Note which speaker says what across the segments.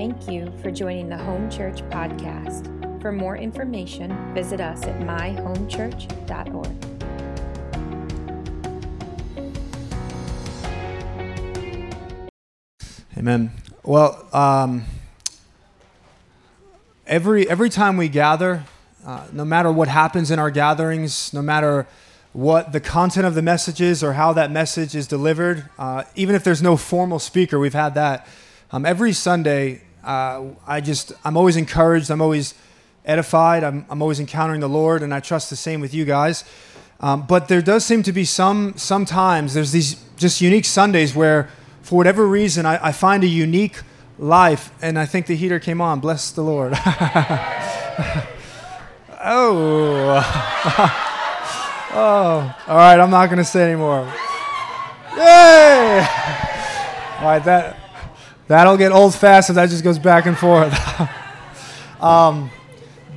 Speaker 1: Thank you for joining the Home Church podcast. For more information, visit us at myhomechurch.org.
Speaker 2: Amen. Well, um, every every time we gather, uh, no matter what happens in our gatherings, no matter what the content of the message is or how that message is delivered, uh, even if there's no formal speaker, we've had that. Um, every Sunday, uh, I just I'm always encouraged. I'm always edified. I'm, I'm always encountering the Lord, and I trust the same with you guys. Um, but there does seem to be some sometimes there's these just unique Sundays where, for whatever reason, I, I find a unique life, and I think the heater came on. Bless the Lord. oh. Oh, all right. I'm not going to say anymore. Yay! All right, that that'll get old fast if that just goes back and forth. um,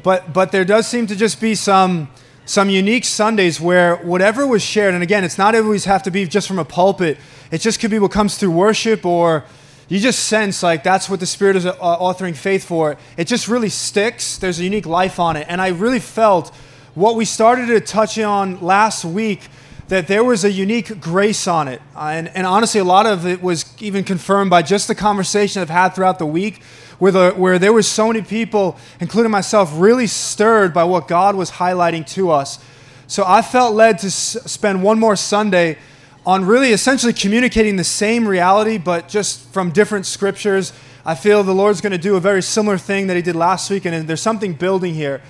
Speaker 2: but but there does seem to just be some some unique Sundays where whatever was shared, and again, it's not always have to be just from a pulpit. It just could be what comes through worship, or you just sense like that's what the Spirit is uh, authoring faith for. It just really sticks. There's a unique life on it, and I really felt what we started to touch on last week that there was a unique grace on it. Uh, and, and honestly, a lot of it was even confirmed by just the conversation I've had throughout the week, where, the, where there was so many people, including myself, really stirred by what God was highlighting to us. So I felt led to s- spend one more Sunday on really essentially communicating the same reality, but just from different scriptures. I feel the Lord's going to do a very similar thing that He did last week, and there's something building here.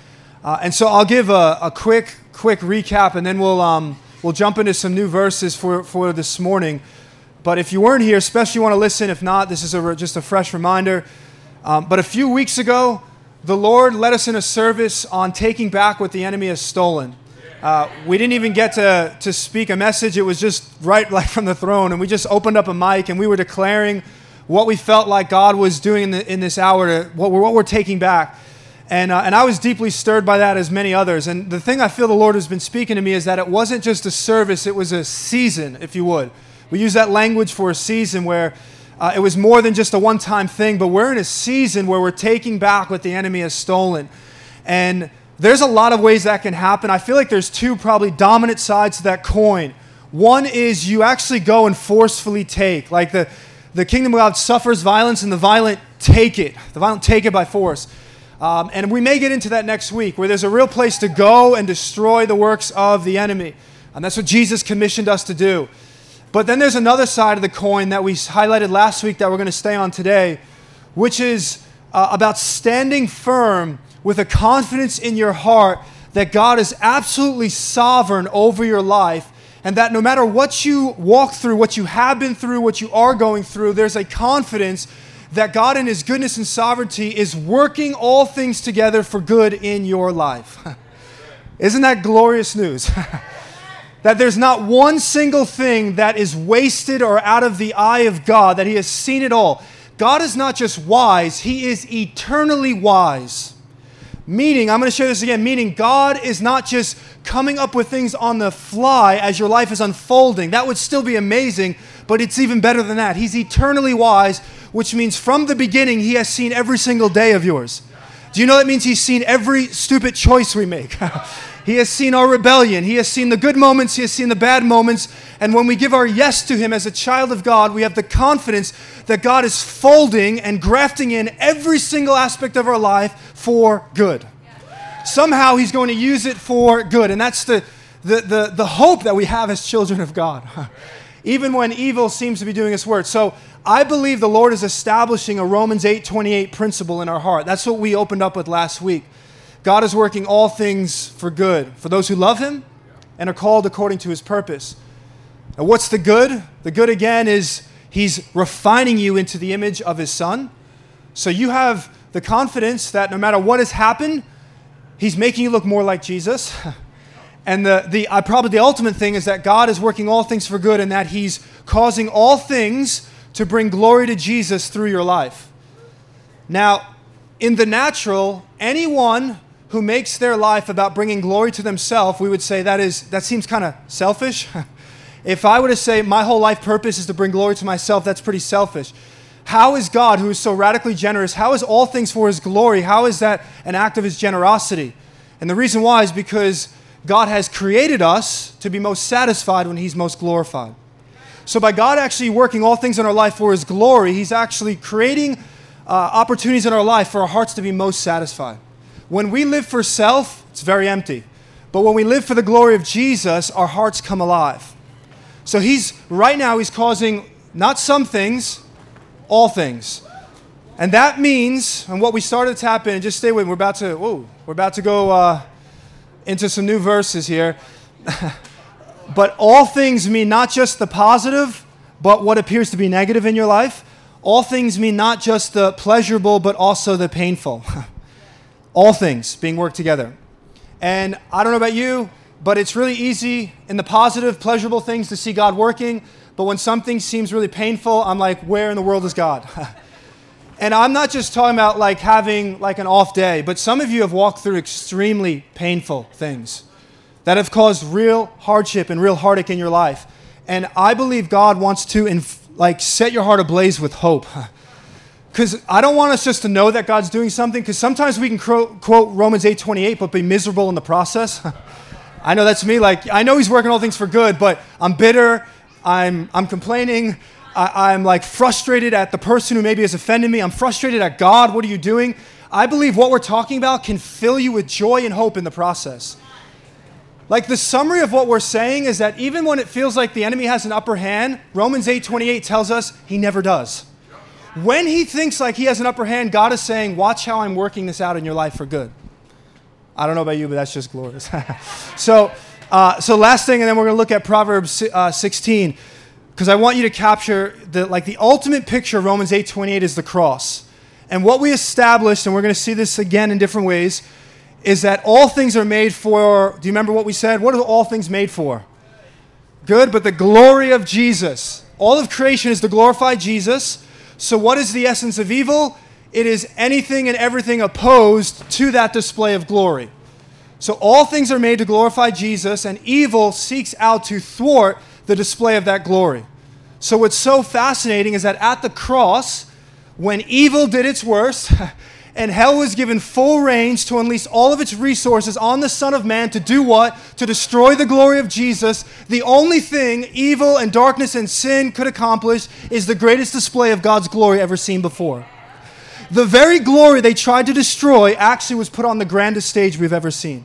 Speaker 2: Uh, and so I'll give a, a, quick, quick recap, and then we'll, um, we'll jump into some new verses for, for this morning. But if you weren't here, especially you want to listen, if not, this is a, just a fresh reminder. Um, but a few weeks ago, the Lord led us in a service on taking back what the enemy has stolen. Uh, we didn't even get to, to speak a message. It was just right like from the throne. And we just opened up a mic and we were declaring what we felt like God was doing in, the, in this hour, to, what, we're, what we're taking back. And, uh, and I was deeply stirred by that, as many others. And the thing I feel the Lord has been speaking to me is that it wasn't just a service, it was a season, if you would. We use that language for a season where uh, it was more than just a one time thing, but we're in a season where we're taking back what the enemy has stolen. And there's a lot of ways that can happen. I feel like there's two probably dominant sides to that coin. One is you actually go and forcefully take, like the, the kingdom of God suffers violence, and the violent take it. The violent take it by force. Um, and we may get into that next week, where there's a real place to go and destroy the works of the enemy. And that's what Jesus commissioned us to do. But then there's another side of the coin that we highlighted last week that we're going to stay on today, which is uh, about standing firm with a confidence in your heart that God is absolutely sovereign over your life and that no matter what you walk through, what you have been through, what you are going through, there's a confidence that God, in His goodness and sovereignty, is working all things together for good in your life. Isn't that glorious news? that there's not one single thing that is wasted or out of the eye of God, that He has seen it all. God is not just wise, He is eternally wise. Meaning, I'm going to share this again, meaning God is not just coming up with things on the fly as your life is unfolding. That would still be amazing, but it's even better than that. He's eternally wise, which means from the beginning, He has seen every single day of yours. Do you know that means He's seen every stupid choice we make? he has seen our rebellion. He has seen the good moments. He has seen the bad moments. And when we give our yes to Him as a child of God, we have the confidence that God is folding and grafting in every single aspect of our life for good. Somehow He's going to use it for good. And that's the, the, the, the hope that we have as children of God. Even when evil seems to be doing its work. So I believe the Lord is establishing a Romans 8:28 principle in our heart. That's what we opened up with last week. God is working all things for good for those who love him and are called according to his purpose. And what's the good? The good again is he's refining you into the image of his son. So you have the confidence that no matter what has happened, he's making you look more like Jesus. And the, the uh, probably the ultimate thing is that God is working all things for good and that he's causing all things to bring glory to Jesus through your life. Now, in the natural, anyone who makes their life about bringing glory to themselves, we would say that is that seems kind of selfish. if I were to say my whole life purpose is to bring glory to myself, that's pretty selfish. How is God, who is so radically generous, how is all things for his glory? How is that an act of his generosity? And the reason why is because God has created us to be most satisfied when he's most glorified. So, by God actually working all things in our life for his glory, he's actually creating uh, opportunities in our life for our hearts to be most satisfied. When we live for self, it's very empty. But when we live for the glory of Jesus, our hearts come alive. So he's right now he's causing not some things, all things. And that means, and what we started to tap in, just stay with me, we're about to, whoa, we're about to go uh, into some new verses here. but all things mean not just the positive, but what appears to be negative in your life. All things mean not just the pleasurable, but also the painful. all things being worked together. And I don't know about you, but it's really easy in the positive, pleasurable things to see God working. But when something seems really painful, I'm like, where in the world is God? and I'm not just talking about like having like an off day, but some of you have walked through extremely painful things that have caused real hardship and real heartache in your life. And I believe God wants to inf- like set your heart ablaze with hope. because I don't want us just to know that God's doing something, because sometimes we can quote Romans 8:28, but be miserable in the process. I know that's me. Like I know He's working all things for good, but I'm bitter. I'm I'm complaining. I, I'm like frustrated at the person who maybe has offended me. I'm frustrated at God. What are you doing? I believe what we're talking about can fill you with joy and hope in the process. Like the summary of what we're saying is that even when it feels like the enemy has an upper hand, Romans 8:28 tells us he never does. When he thinks like he has an upper hand, God is saying, Watch how I'm working this out in your life for good. I don't know about you, but that's just glorious. so, uh, so last thing, and then we're going to look at Proverbs uh, 16, because I want you to capture the like the ultimate picture of Romans 8:28 is the cross. And what we established, and we're going to see this again in different ways, is that all things are made for. Do you remember what we said? What are all things made for? Good, but the glory of Jesus. All of creation is to glorify Jesus. So, what is the essence of evil? It is anything and everything opposed to that display of glory. So, all things are made to glorify Jesus, and evil seeks out to thwart the display of that glory. So, what's so fascinating is that at the cross, when evil did its worst, and hell was given full range to unleash all of its resources on the Son of Man to do what? To destroy the glory of Jesus. The only thing evil and darkness and sin could accomplish is the greatest display of God's glory ever seen before. The very glory they tried to destroy actually was put on the grandest stage we've ever seen.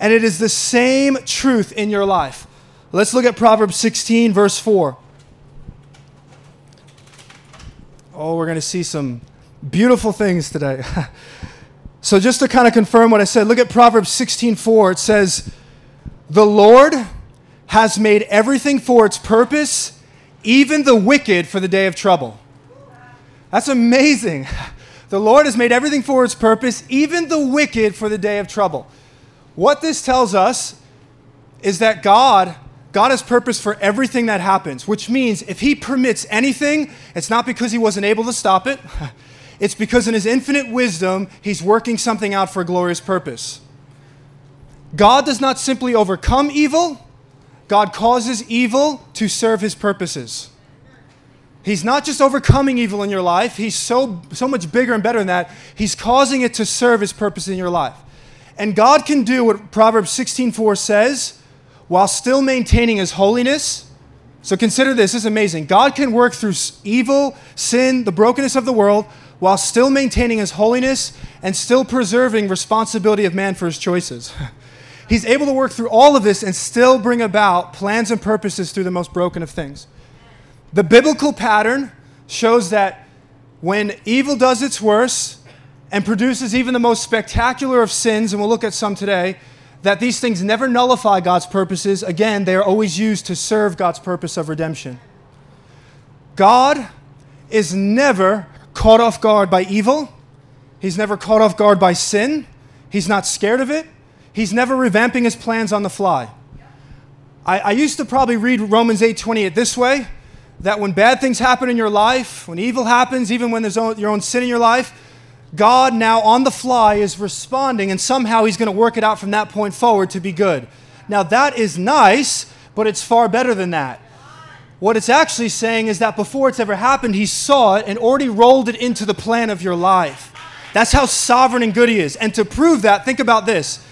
Speaker 2: And it is the same truth in your life. Let's look at Proverbs 16, verse 4. Oh, we're going to see some beautiful things today. so just to kind of confirm what I said, look at Proverbs 16:4. It says, "The Lord has made everything for its purpose, even the wicked for the day of trouble." That's amazing. The Lord has made everything for its purpose, even the wicked for the day of trouble. What this tells us is that God God has purpose for everything that happens, which means if He permits anything, it's not because He wasn't able to stop it. It's because in his infinite wisdom, he's working something out for a glorious purpose. God does not simply overcome evil, God causes evil to serve his purposes. He's not just overcoming evil in your life, he's so, so much bigger and better than that. He's causing it to serve his purpose in your life. And God can do what Proverbs 16:4 says while still maintaining his holiness. So consider this, this is amazing. God can work through evil, sin, the brokenness of the world while still maintaining his holiness and still preserving responsibility of man for his choices. He's able to work through all of this and still bring about plans and purposes through the most broken of things. The biblical pattern shows that when evil does its worst and produces even the most spectacular of sins, and we'll look at some today, that these things never nullify God's purposes. Again, they are always used to serve God's purpose of redemption. God is never caught off guard by evil. He's never caught off guard by sin. He's not scared of it. He's never revamping his plans on the fly. I, I used to probably read Romans 8 28 this way that when bad things happen in your life, when evil happens, even when there's your own sin in your life, God now on the fly is responding, and somehow He's going to work it out from that point forward to be good. Now, that is nice, but it's far better than that. What it's actually saying is that before it's ever happened, he saw it and already rolled it into the plan of your life. That's how sovereign and good he is. And to prove that, think about this.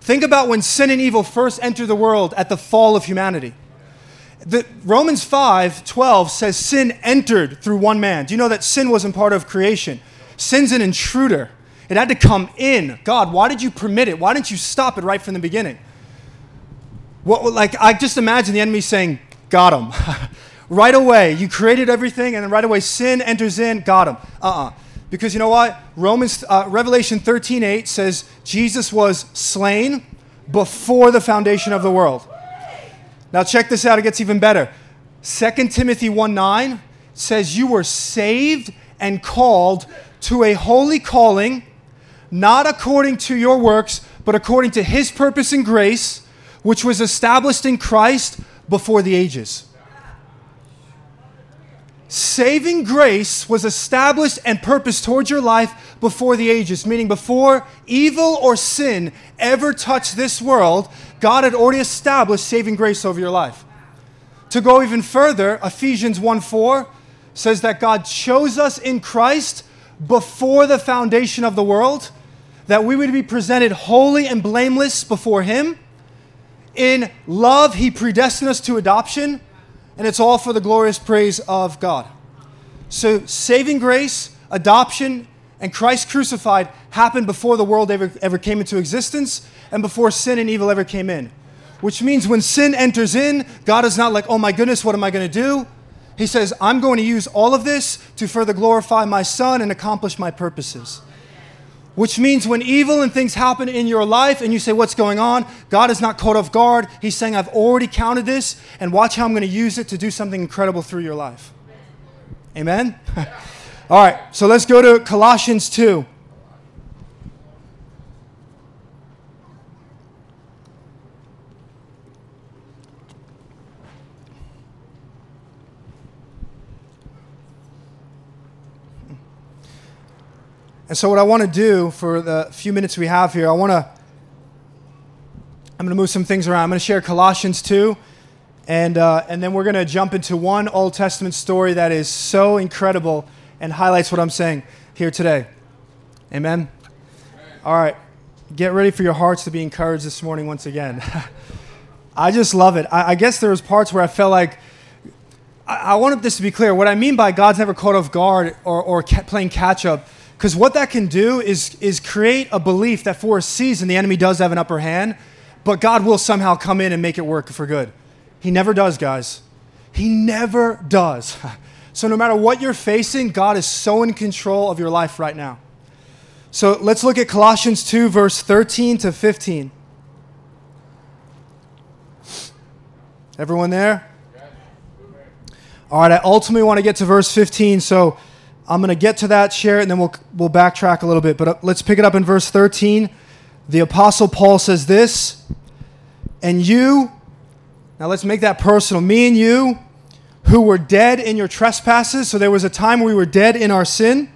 Speaker 2: Think about when sin and evil first entered the world at the fall of humanity. The, Romans 5 12 says sin entered through one man. Do you know that sin wasn't part of creation? Sin's an intruder. It had to come in. God, why did you permit it? Why didn't you stop it right from the beginning? What, like, I just imagine the enemy saying, Got him. right away, you created everything, and then right away, sin enters in, got him. Uh uh-uh. uh Because you know what? Romans, uh, Revelation 13 8 says Jesus was slain before the foundation of the world. Now, check this out, it gets even better. 2 Timothy 1 9 says, You were saved and called to a holy calling, not according to your works, but according to his purpose and grace, which was established in Christ before the ages. Saving grace was established and purposed towards your life before the ages, meaning before evil or sin ever touched this world, God had already established saving grace over your life. To go even further, Ephesians 1 4 says that God chose us in Christ before the foundation of the world, that we would be presented holy and blameless before Him in love, He predestined us to adoption, and it's all for the glorious praise of God. So, saving grace, adoption, and Christ crucified happened before the world ever, ever came into existence and before sin and evil ever came in. Which means when sin enters in, God is not like, oh my goodness, what am I going to do? He says, I'm going to use all of this to further glorify my Son and accomplish my purposes. Which means when evil and things happen in your life and you say, What's going on? God is not caught off guard. He's saying, I've already counted this, and watch how I'm going to use it to do something incredible through your life. Amen? All right, so let's go to Colossians 2. And so, what I want to do for the few minutes we have here, I want to, I'm going to move some things around. I'm going to share Colossians 2, and, uh, and then we're going to jump into one Old Testament story that is so incredible and highlights what I'm saying here today. Amen? All right, get ready for your hearts to be encouraged this morning once again. I just love it. I, I, guess there was parts where I felt like, I, I wanted this to be clear. What I mean by God's never caught off guard or, or playing catch up because what that can do is, is create a belief that for a season the enemy does have an upper hand, but God will somehow come in and make it work for good. He never does, guys. He never does. So, no matter what you're facing, God is so in control of your life right now. So, let's look at Colossians 2, verse 13 to 15. Everyone there? All right, I ultimately want to get to verse 15. So, I'm going to get to that, share it, and then we'll, we'll backtrack a little bit. But uh, let's pick it up in verse 13. The Apostle Paul says this, and you, now let's make that personal. Me and you, who were dead in your trespasses, so there was a time we were dead in our sin,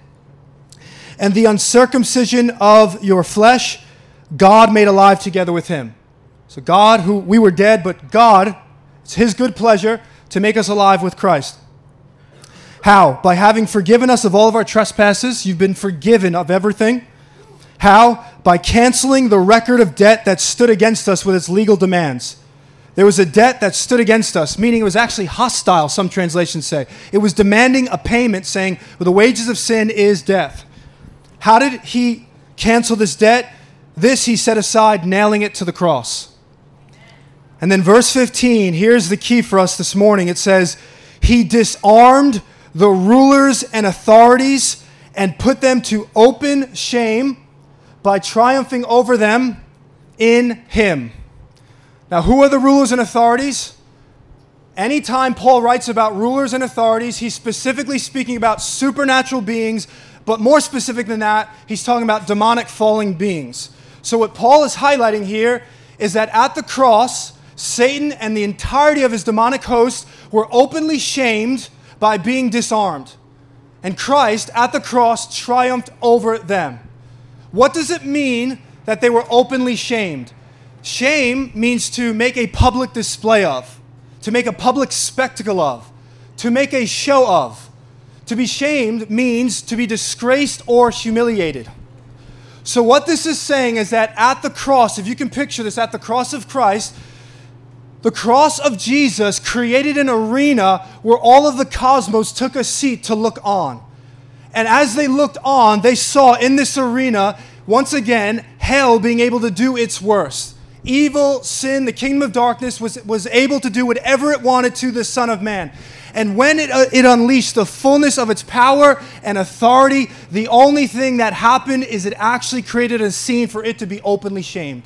Speaker 2: and the uncircumcision of your flesh, God made alive together with him. So God, who we were dead, but God, it's his good pleasure to make us alive with Christ. How? By having forgiven us of all of our trespasses, you've been forgiven of everything. How? By canceling the record of debt that stood against us with its legal demands. There was a debt that stood against us, meaning it was actually hostile, some translations say. It was demanding a payment, saying, well, the wages of sin is death. How did he cancel this debt? This he set aside, nailing it to the cross. And then, verse 15, here's the key for us this morning. It says, He disarmed the rulers and authorities and put them to open shame by triumphing over them in him. Now, who are the rulers and authorities? Anytime Paul writes about rulers and authorities, he's specifically speaking about supernatural beings, but more specific than that, he's talking about demonic falling beings. So, what Paul is highlighting here is that at the cross, Satan and the entirety of his demonic host were openly shamed by being disarmed. And Christ at the cross triumphed over them. What does it mean that they were openly shamed? Shame means to make a public display of, to make a public spectacle of. to make a show of. To be shamed means to be disgraced or humiliated. So, what this is saying is that at the cross, if you can picture this, at the cross of Christ, the cross of Jesus created an arena where all of the cosmos took a seat to look on. And as they looked on, they saw in this arena, once again, hell being able to do its worst. Evil, sin, the kingdom of darkness was, was able to do whatever it wanted to the Son of Man. And when it, uh, it unleashed the fullness of its power and authority, the only thing that happened is it actually created a scene for it to be openly shamed.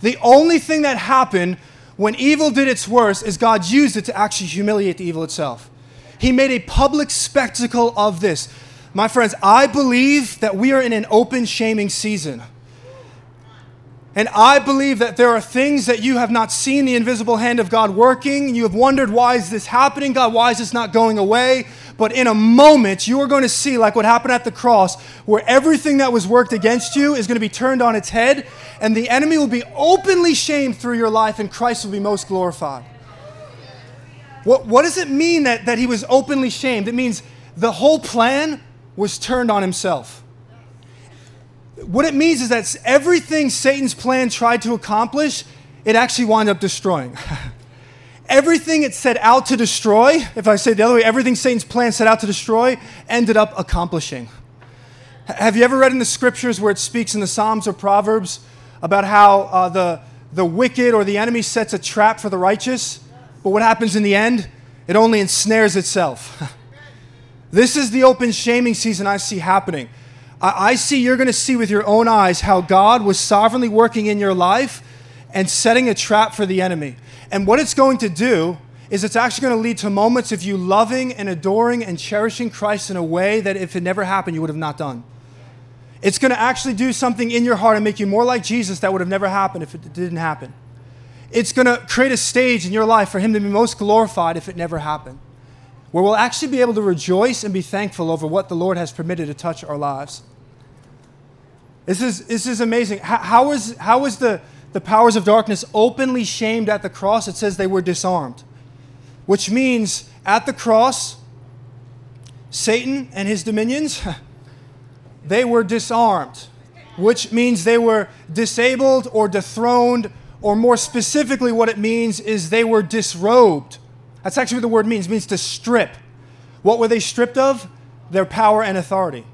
Speaker 2: The only thing that happened when evil did its worst is God used it to actually humiliate the evil itself. He made a public spectacle of this. My friends, I believe that we are in an open shaming season. And I believe that there are things that you have not seen the invisible hand of God working. You have wondered, why is this happening? God, why is this not going away? But in a moment, you are going to see, like what happened at the cross, where everything that was worked against you is going to be turned on its head, and the enemy will be openly shamed through your life, and Christ will be most glorified. What, what does it mean that, that he was openly shamed? It means the whole plan was turned on himself what it means is that everything Satan's plan tried to accomplish, it actually wound up destroying. everything it set out to destroy, if I say the other way, everything Satan's plan set out to destroy, ended up accomplishing. Have you ever read in the scriptures where it speaks in the Psalms or Proverbs about how uh, the, the wicked or the enemy sets a trap for the righteous, but what happens in the end? It only ensnares itself. this is the open shaming season I see happening. I, see you're going to see with your own eyes how God was sovereignly working in your life and setting a trap for the enemy. And what it's going to do is it's actually going to lead to moments of you loving and adoring and cherishing Christ in a way that if it never happened, you would have not done. It's going to actually do something in your heart and make you more like Jesus that would have never happened if it didn't happen. It's going to create a stage in your life for Him to be most glorified if it never happened, where we'll actually be able to rejoice and be thankful over what the Lord has permitted to touch our lives. This is, this is amazing. How, how, is, how is the, the powers of darkness openly shamed at the cross? It says they were disarmed, which means at the cross, Satan and his dominions, they were disarmed, which means they were disabled or dethroned, or more specifically, what it means is they were disrobed. That's actually what the word means. It means to strip. What were they stripped of? Their power and authority.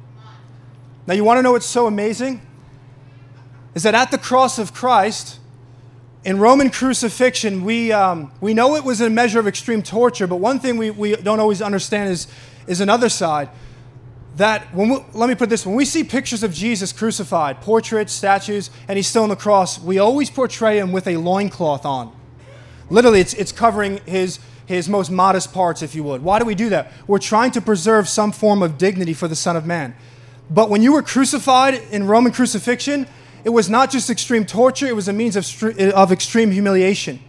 Speaker 2: Now, you want to know what's so amazing? Is that at the cross of Christ, in Roman crucifixion, we, um, we know it was a measure of extreme torture, but one thing we, we don't always understand is, is another side. That when we, let me put this when we see pictures of Jesus crucified, portraits, statues, and he's still on the cross, we always portray him with a loincloth on. Literally, it's, it's covering his, his most modest parts, if you would. Why do we do that? We're trying to preserve some form of dignity for the Son of Man. But when you were crucified in Roman crucifixion, it was not just extreme torture, it was a means of, of extreme humiliation.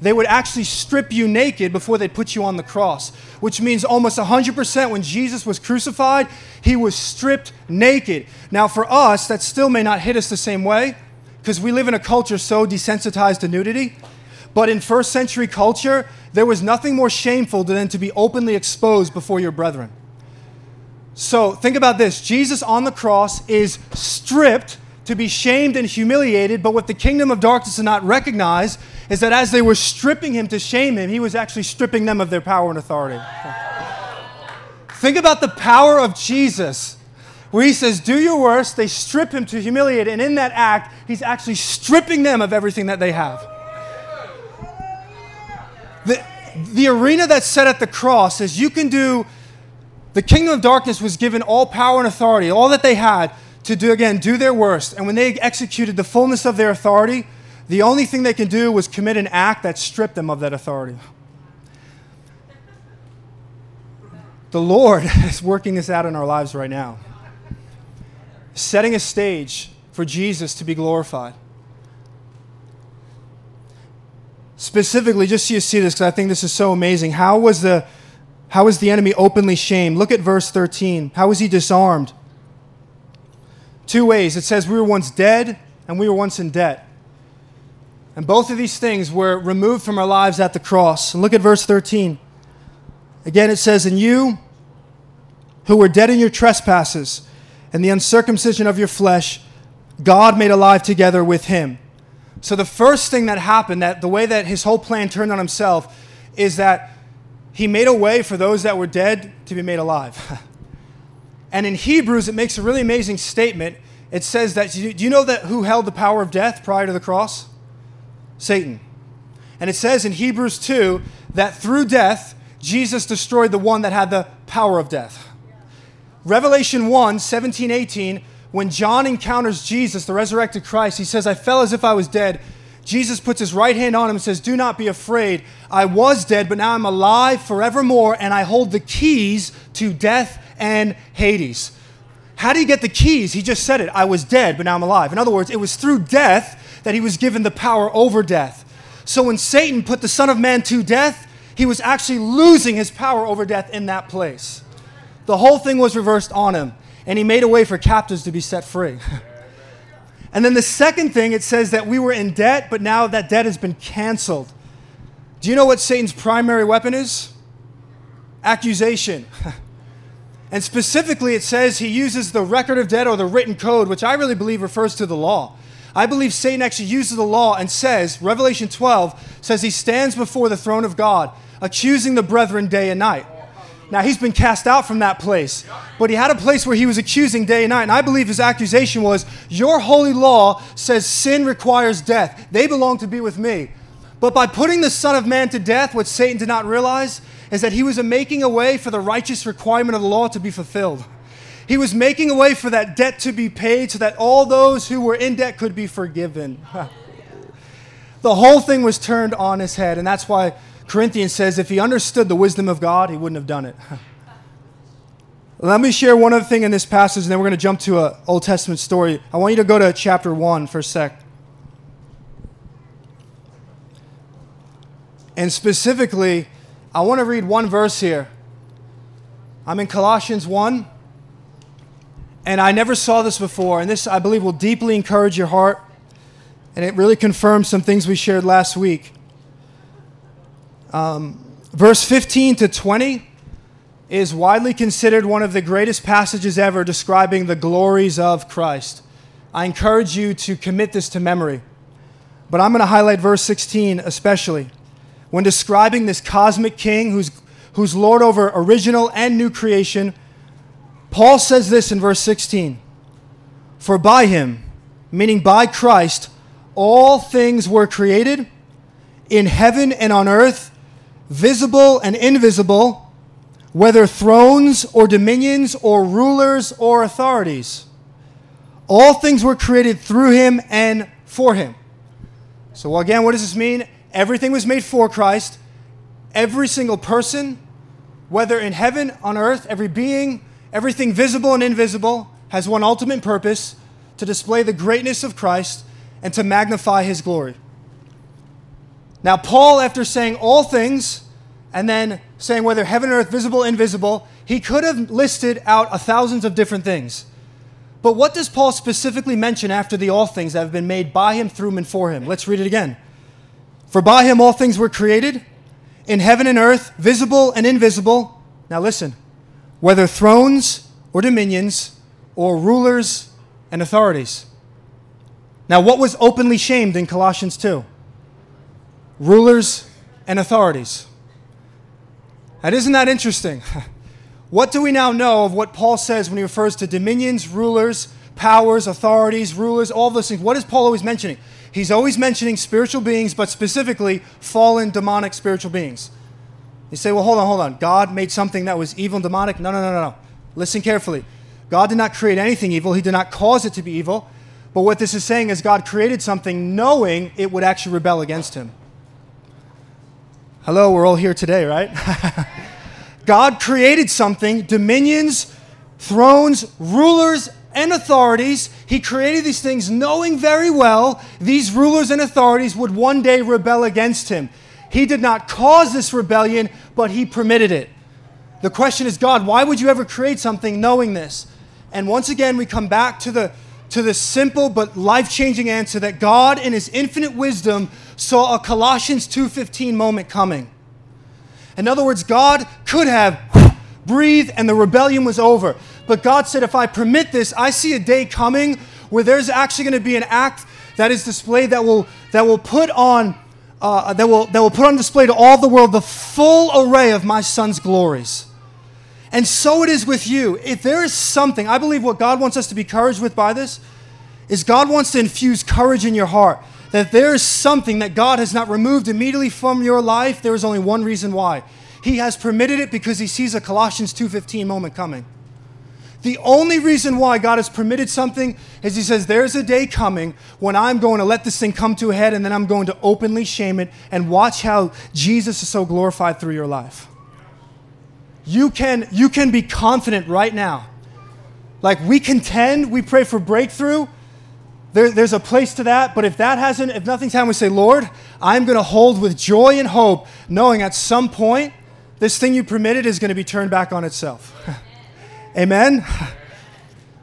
Speaker 2: They would actually strip you naked before they put you on the cross, which means almost 100% when Jesus was crucified, he was stripped naked. Now, for us, that still may not hit us the same way because we live in a culture so desensitized to nudity. But in first century culture, there was nothing more shameful than to be openly exposed before your brethren. So think about this Jesus on the cross is stripped to be shamed and humiliated, but what the kingdom of darkness did not recognize is that as they were stripping him to shame him, he was actually stripping them of their power and authority. Think about the power of Jesus, where he says, Do your worst. They strip him to humiliate, and in that act, he's actually stripping them of everything that they have. The, the arena that's set at the cross is you can do the kingdom of darkness was given all power and authority, all that they had to do, again, do their worst. And when they executed the fullness of their authority, the only thing they can do was commit an act that stripped them of that authority. The Lord is working this out in our lives right now, setting a stage for Jesus to be glorified. Specifically, just so you see this, because I think this is so amazing. How was the how is the enemy openly shamed? Look at verse 13. How is he disarmed? Two ways. It says, We were once dead and we were once in debt. And both of these things were removed from our lives at the cross. And look at verse 13. Again, it says, And you who were dead in your trespasses and the uncircumcision of your flesh, God made alive together with him. So the first thing that happened, that the way that his whole plan turned on himself, is that he made a way for those that were dead to be made alive. and in Hebrews, it makes a really amazing statement. It says that, do you know that who held the power of death prior to the cross? Satan. And it says in Hebrews 2 that through death, Jesus destroyed the one that had the power of death. Revelation 1 17, 18, when John encounters Jesus, the resurrected Christ, he says, I fell as if I was dead. Jesus puts his right hand on him and says, Do not be afraid. I was dead, but now I'm alive forevermore, and I hold the keys to death and Hades. How did he get the keys? He just said it. I was dead, but now I'm alive. In other words, it was through death that he was given the power over death. So when Satan put the Son of Man to death, he was actually losing his power over death in that place. The whole thing was reversed on him, and he made a way for captives to be set free. and then the second thing, it says that we were in debt, but now that debt has been canceled. Do you know what Satan's primary weapon is? Accusation. and specifically, it says he uses the record of debt or the written code, which I really believe refers to the law. I believe Satan actually uses the law and says, Revelation 12 says he stands before the throne of God, accusing the brethren day and night. Now, he's been cast out from that place, but he had a place where he was accusing day and night. And I believe his accusation was, Your holy law says sin requires death. They belong to be with me. But by putting the Son of Man to death, what Satan did not realize is that he was making a way for the righteous requirement of the law to be fulfilled. He was making a way for that debt to be paid so that all those who were in debt could be forgiven. the whole thing was turned on his head, and that's why Corinthians says if he understood the wisdom of God, he wouldn't have done it. Let me share one other thing in this passage, and then we're going to jump to an Old Testament story. I want you to go to chapter 1 for a sec. And specifically, I want to read one verse here. I'm in Colossians 1, and I never saw this before, and this, I believe, will deeply encourage your heart, and it really confirms some things we shared last week. Um, verse 15 to 20 is widely considered one of the greatest passages ever describing the glories of Christ. I encourage you to commit this to memory. But I'm going to highlight verse 16 especially. When describing this cosmic king who's, who's Lord over original and new creation, Paul says this in verse 16 For by him, meaning by Christ, all things were created in heaven and on earth visible and invisible, whether thrones or dominions or rulers or authorities. All things were created through him and for him. So, again, what does this mean? Everything was made for Christ. Every single person, whether in heaven, on earth, every being, everything visible and invisible, has one ultimate purpose to display the greatness of Christ and to magnify his glory. Now, Paul, after saying all things, and then saying whether heaven and earth, visible, invisible, he could have listed out a thousands of different things. But what does Paul specifically mention after the all things that have been made by him, through him, and for him? Let's read it again. For by him all things were created, in heaven and earth, visible and invisible. Now listen, whether thrones or dominions, or rulers and authorities. Now, what was openly shamed in Colossians 2? Rulers and authorities. And isn't that interesting? What do we now know of what Paul says when he refers to dominions, rulers, powers, authorities, rulers, all those things? What is Paul always mentioning? He's always mentioning spiritual beings, but specifically fallen demonic spiritual beings. You say, well, hold on, hold on. God made something that was evil and demonic? No, no, no, no, no. Listen carefully. God did not create anything evil, He did not cause it to be evil. But what this is saying is God created something knowing it would actually rebel against Him. Hello, we're all here today, right? God created something, dominions, thrones, rulers, and authorities. He created these things knowing very well these rulers and authorities would one day rebel against him. He did not cause this rebellion, but he permitted it. The question is, God, why would you ever create something knowing this? And once again, we come back to the to the simple but life-changing answer that God in his infinite wisdom saw a Colossians 2:15 moment coming. In other words, God could have breathed and the rebellion was over. But God said, if I permit this, I see a day coming where there's actually going to be an act that is displayed that will, that will put on. Uh, that, will, that will put on display to all the world the full array of my son's glories. And so it is with you. If there is something, I believe what God wants us to be encouraged with by this is God wants to infuse courage in your heart. That there is something that God has not removed immediately from your life. There is only one reason why. He has permitted it because he sees a Colossians 2:15 moment coming. The only reason why God has permitted something is He says, There's a day coming when I'm going to let this thing come to a head and then I'm going to openly shame it and watch how Jesus is so glorified through your life. You can, you can be confident right now. Like we contend, we pray for breakthrough. There, there's a place to that, but if that hasn't, if nothing's happened, we say, Lord, I'm going to hold with joy and hope, knowing at some point this thing you permitted is going to be turned back on itself. Amen?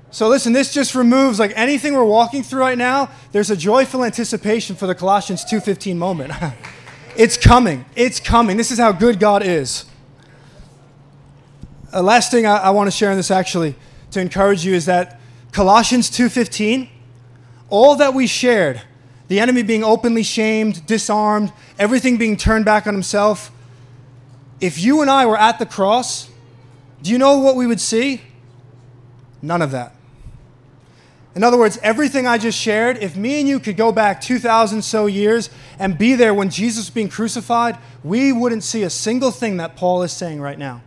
Speaker 2: So listen, this just removes like anything we're walking through right now, there's a joyful anticipation for the Colossians 2:15 moment. it's coming. It's coming. This is how good God is. A last thing I, I want to share in this actually to encourage you is that Colossians 2:15, all that we shared, the enemy being openly shamed, disarmed, everything being turned back on himself, if you and I were at the cross, do you know what we would see? None of that. In other words, everything I just shared, if me and you could go back 2,000 so years and be there when Jesus was being crucified, we wouldn't see a single thing that Paul is saying right now.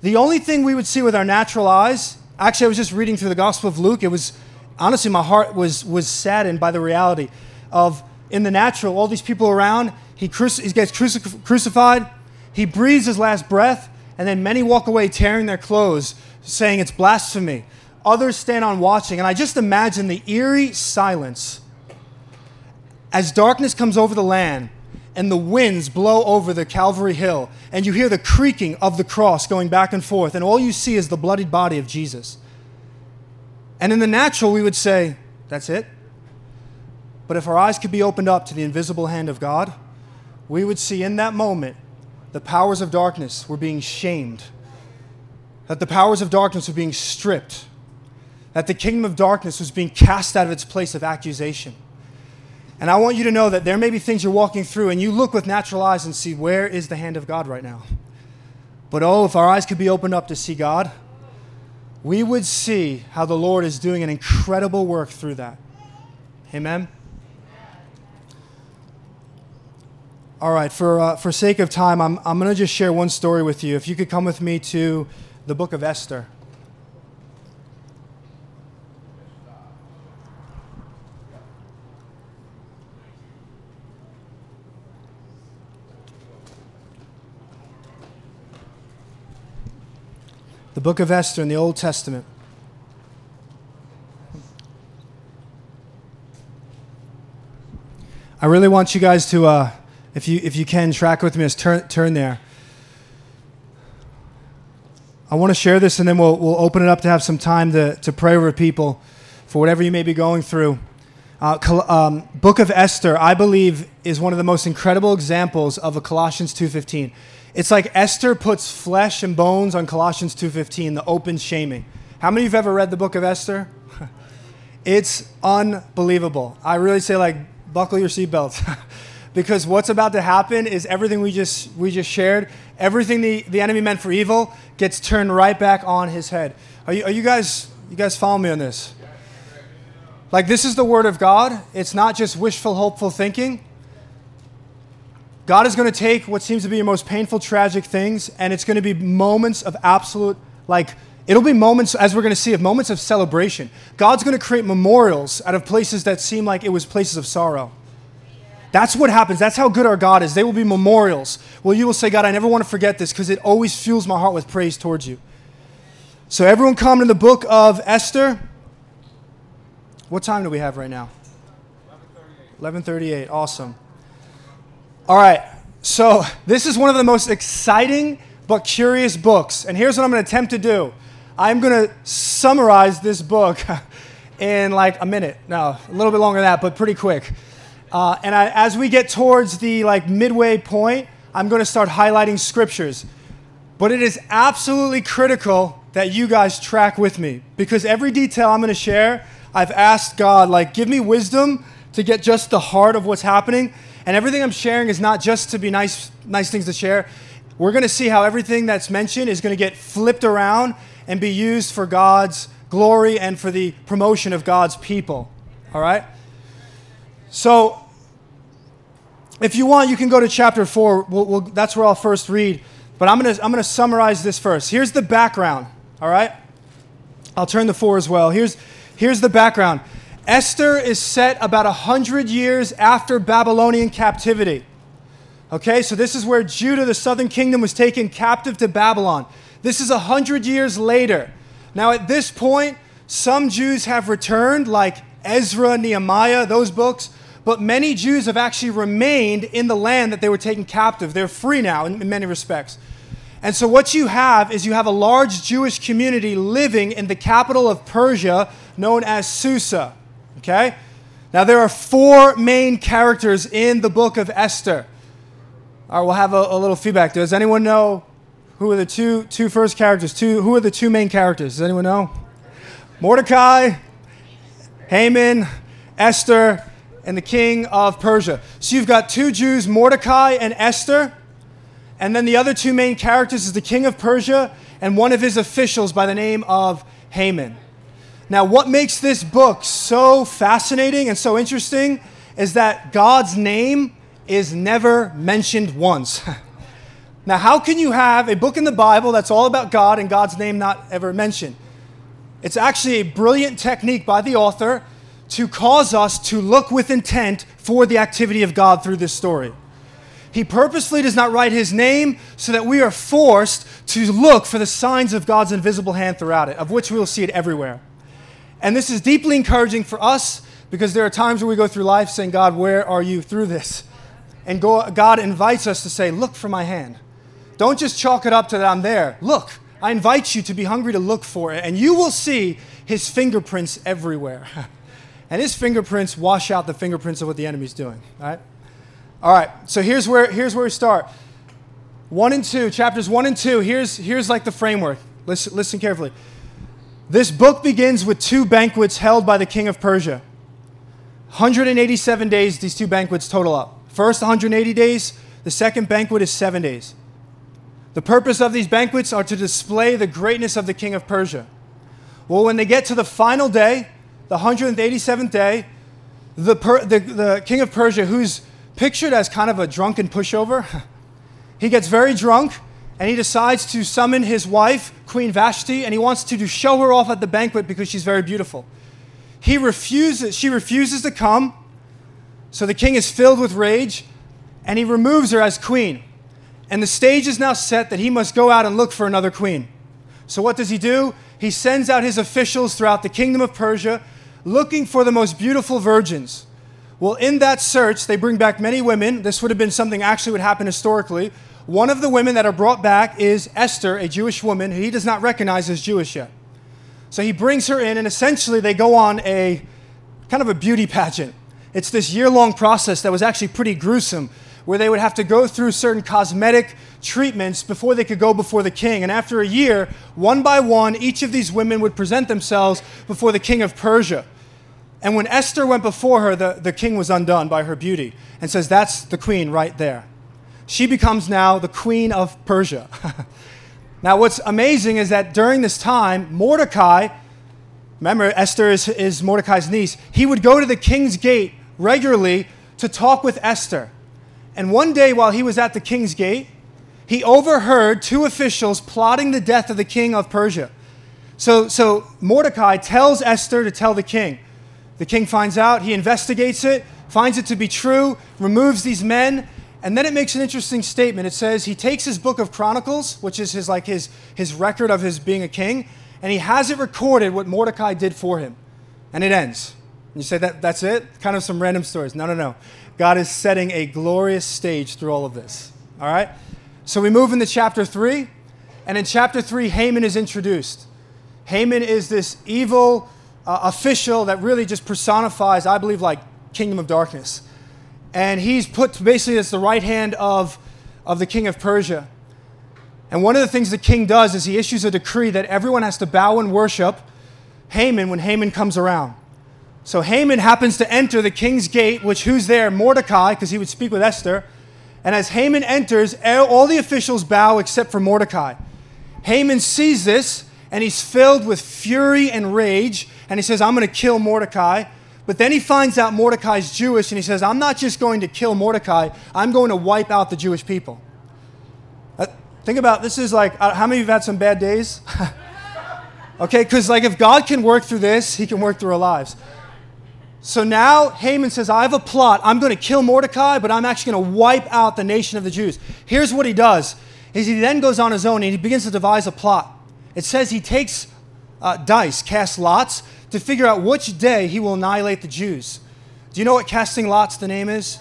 Speaker 2: The only thing we would see with our natural eyes, actually, I was just reading through the Gospel of Luke. It was, honestly, my heart was, was saddened by the reality of, in the natural, all these people around, he, cruci- he gets cruci- crucified, he breathes his last breath, and then many walk away tearing their clothes, saying it's blasphemy. Others stand on watching, and I just imagine the eerie silence as darkness comes over the land and the winds blow over the Calvary Hill, and you hear the creaking of the cross going back and forth, and all you see is the bloodied body of Jesus. And in the natural, we would say, That's it. But if our eyes could be opened up to the invisible hand of God, we would see in that moment the powers of darkness were being shamed, that the powers of darkness were being stripped, that the kingdom of darkness was being cast out of its place of accusation. And I want you to know that there may be things you're walking through, and you look with natural eyes and see, where is the hand of God right now? But oh, if our eyes could be opened up to see God, we would see how the Lord is doing an incredible work through that. Amen. All right, for, uh, for sake of time, I'm, I'm going to just share one story with you. If you could come with me to the book of Esther. The book of Esther in the Old Testament. I really want you guys to. Uh, if you, if you can, track with me as turn, turn there. I want to share this and then we'll, we'll open it up to have some time to, to pray over people for whatever you may be going through. Uh, um, Book of Esther, I believe, is one of the most incredible examples of a Colossians 2.15. It's like Esther puts flesh and bones on Colossians 2.15, the open shaming. How many of you have ever read the book of Esther? it's unbelievable. I really say, like, buckle your seatbelts. because what's about to happen is everything we just we just shared everything the, the enemy meant for evil gets turned right back on his head are you, are you guys you guys follow me on this like this is the word of god it's not just wishful hopeful thinking god is going to take what seems to be your most painful tragic things and it's going to be moments of absolute like it'll be moments as we're going to see of moments of celebration god's going to create memorials out of places that seem like it was places of sorrow that's what happens. That's how good our God is. They will be memorials. Well, you will say, God, I never want to forget this because it always fuels my heart with praise towards you. So, everyone come to the book of Esther. What time do we have right now? 11:38. Awesome. All right. So, this is one of the most exciting but curious books. And here's what I'm going to attempt to do. I'm going to summarize this book in like a minute. No, a little bit longer than that, but pretty quick. Uh, and I, as we get towards the like midway point, I'm going to start highlighting scriptures. But it is absolutely critical that you guys track with me because every detail I'm going to share, I've asked God, like, give me wisdom to get just the heart of what's happening. And everything I'm sharing is not just to be nice, nice things to share. We're going to see how everything that's mentioned is going to get flipped around and be used for God's glory and for the promotion of God's people. All right? So, if you want, you can go to chapter 4. We'll, we'll, that's where I'll first read. But I'm going to I'm going to summarize this first. Here's the background. All right? I'll turn the 4 as well. Here's, here's the background Esther is set about 100 years after Babylonian captivity. Okay, so this is where Judah, the southern kingdom, was taken captive to Babylon. This is 100 years later. Now, at this point, some Jews have returned, like Ezra, Nehemiah, those books, but many Jews have actually remained in the land that they were taken captive. They're free now in, in many respects. And so, what you have is you have a large Jewish community living in the capital of Persia known as Susa. Okay? Now, there are four main characters in the book of Esther. All right, we'll have a, a little feedback. Does anyone know who are the two, two first characters? Two, who are the two main characters? Does anyone know? Mordecai, Haman, Esther, and the king of Persia. So you've got two Jews, Mordecai and Esther. And then the other two main characters is the king of Persia and one of his officials by the name of Haman. Now, what makes this book so fascinating and so interesting is that God's name is never mentioned once. now, how can you have a book in the Bible that's all about God and God's name not ever mentioned? It's actually a brilliant technique by the author to cause us to look with intent for the activity of God through this story. He purposely does not write his name so that we are forced to look for the signs of God's invisible hand throughout it, of which we will see it everywhere. And this is deeply encouraging for us because there are times where we go through life saying, God, where are you through this? And God invites us to say, Look for my hand. Don't just chalk it up to that I'm there. Look, I invite you to be hungry to look for it, and you will see his fingerprints everywhere. and his fingerprints wash out the fingerprints of what the enemy's doing. All right? All right, so here's where, here's where we start. One and two, chapters one and two, here's, here's like the framework. Listen, listen carefully. This book begins with two banquets held by the king of Persia. 187 days, these two banquets total up. First, 180 days. The second banquet is seven days. The purpose of these banquets are to display the greatness of the king of Persia. Well, when they get to the final day, the 187th day, the, per, the, the king of Persia, who's pictured as kind of a drunken pushover, he gets very drunk and he decides to summon his wife, Queen Vashti, and he wants to, to show her off at the banquet because she's very beautiful. He refuses, she refuses to come, so the king is filled with rage, and he removes her as queen. And the stage is now set that he must go out and look for another queen. So what does he do? He sends out his officials throughout the kingdom of Persia looking for the most beautiful virgins. Well, in that search, they bring back many women. This would have been something actually would happen historically one of the women that are brought back is Esther, a Jewish woman who he does not recognize as Jewish yet. So he brings her in, and essentially they go on a kind of a beauty pageant. It's this year long process that was actually pretty gruesome, where they would have to go through certain cosmetic treatments before they could go before the king. And after a year, one by one, each of these women would present themselves before the king of Persia. And when Esther went before her, the, the king was undone by her beauty and says, That's the queen right there she becomes now the queen of Persia. now, what's amazing is that during this time, Mordecai, remember, Esther is, is Mordecai's niece, he would go to the king's gate regularly to talk with Esther. And one day, while he was at the king's gate, he overheard two officials plotting the death of the king of Persia. So, so Mordecai tells Esther to tell the king. The king finds out, he investigates it, finds it to be true, removes these men, and then it makes an interesting statement. It says he takes his book of Chronicles, which is his like his his record of his being a king, and he has it recorded what Mordecai did for him. And it ends. And you say that that's it? Kind of some random stories. No, no, no. God is setting a glorious stage through all of this. All right? So we move into chapter 3, and in chapter 3 Haman is introduced. Haman is this evil uh, official that really just personifies, I believe, like kingdom of darkness and he's put basically as the right hand of, of the king of Persia. And one of the things the king does is he issues a decree that everyone has to bow and worship Haman when Haman comes around. So Haman happens to enter the king's gate, which who's there? Mordecai, because he would speak with Esther. And as Haman enters, all the officials bow except for Mordecai. Haman sees this and he's filled with fury and rage, and he says, I'm going to kill Mordecai. But then he finds out Mordecai's Jewish, and he says, I'm not just going to kill Mordecai, I'm going to wipe out the Jewish people. Uh, think about this is like, uh, how many of you have had some bad days? okay, because like if God can work through this, he can work through our lives. So now Haman says, I have a plot. I'm going to kill Mordecai, but I'm actually going to wipe out the nation of the Jews. Here's what he does. Is he then goes on his own and he begins to devise a plot. It says he takes uh, dice, casts lots, to figure out which day he will annihilate the Jews. Do you know what casting lots the name is?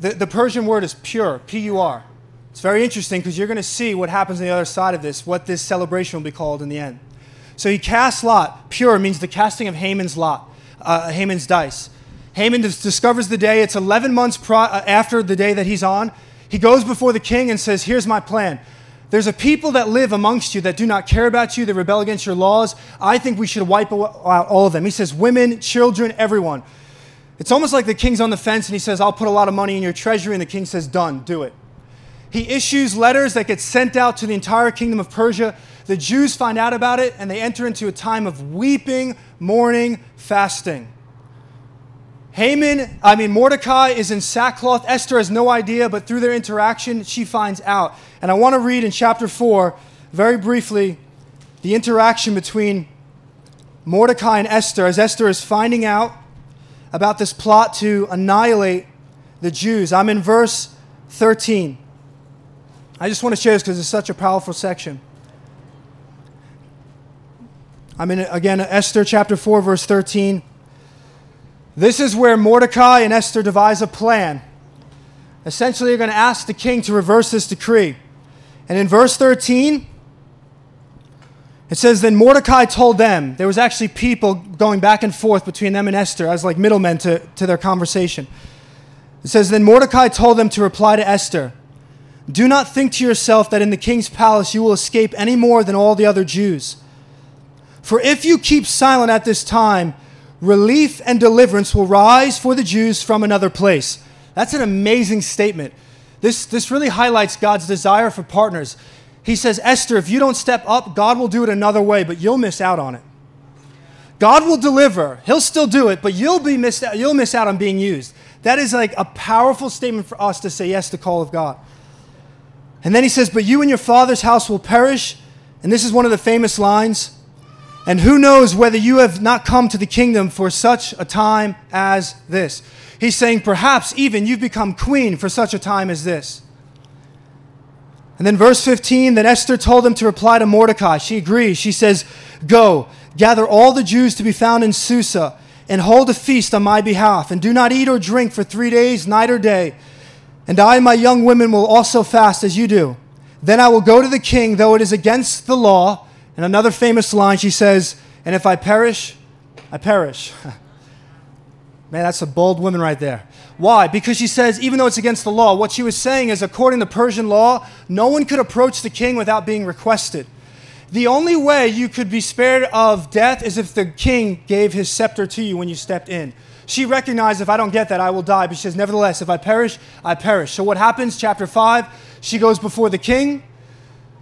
Speaker 2: The, the Persian word is pur, P U R. It's very interesting because you're going to see what happens on the other side of this, what this celebration will be called in the end. So he casts lot. Pur means the casting of Haman's lot, uh, Haman's dice. Haman discovers the day. It's 11 months pro- uh, after the day that he's on. He goes before the king and says, Here's my plan. There's a people that live amongst you that do not care about you, that rebel against your laws. I think we should wipe out all of them. He says, Women, children, everyone. It's almost like the king's on the fence and he says, I'll put a lot of money in your treasury. And the king says, Done, do it. He issues letters that get sent out to the entire kingdom of Persia. The Jews find out about it and they enter into a time of weeping, mourning, fasting. Haman, I mean, Mordecai is in sackcloth. Esther has no idea, but through their interaction, she finds out. And I want to read in chapter 4, very briefly, the interaction between Mordecai and Esther as Esther is finding out about this plot to annihilate the Jews. I'm in verse 13. I just want to share this because it's such a powerful section. I'm in, again, Esther chapter 4, verse 13. This is where Mordecai and Esther devise a plan. Essentially, they're going to ask the king to reverse this decree. And in verse 13, it says, Then Mordecai told them, there was actually people going back and forth between them and Esther as like middlemen to, to their conversation. It says, Then Mordecai told them to reply to Esther, Do not think to yourself that in the king's palace you will escape any more than all the other Jews. For if you keep silent at this time, relief and deliverance will rise for the Jews from another place. That's an amazing statement. This, this really highlights God's desire for partners. He says, Esther, if you don't step up, God will do it another way, but you'll miss out on it. God will deliver. He'll still do it, but you'll, be missed out, you'll miss out on being used. That is like a powerful statement for us to say yes to the call of God. And then he says, But you and your father's house will perish. And this is one of the famous lines and who knows whether you have not come to the kingdom for such a time as this? He's saying, perhaps even you've become queen for such a time as this. And then verse 15, then Esther told him to reply to Mordecai. She agrees. She says, Go, gather all the Jews to be found in Susa, and hold a feast on my behalf, and do not eat or drink for three days, night or day. And I and my young women will also fast as you do. Then I will go to the king, though it is against the law and another famous line, she says, And if I perish, I perish. Man, that's a bold woman right there. Why? Because she says, even though it's against the law, what she was saying is, according to Persian law, no one could approach the king without being requested. The only way you could be spared of death is if the king gave his scepter to you when you stepped in. She recognized, if I don't get that, I will die. But she says, nevertheless, if I perish, I perish. So what happens? Chapter 5, she goes before the king.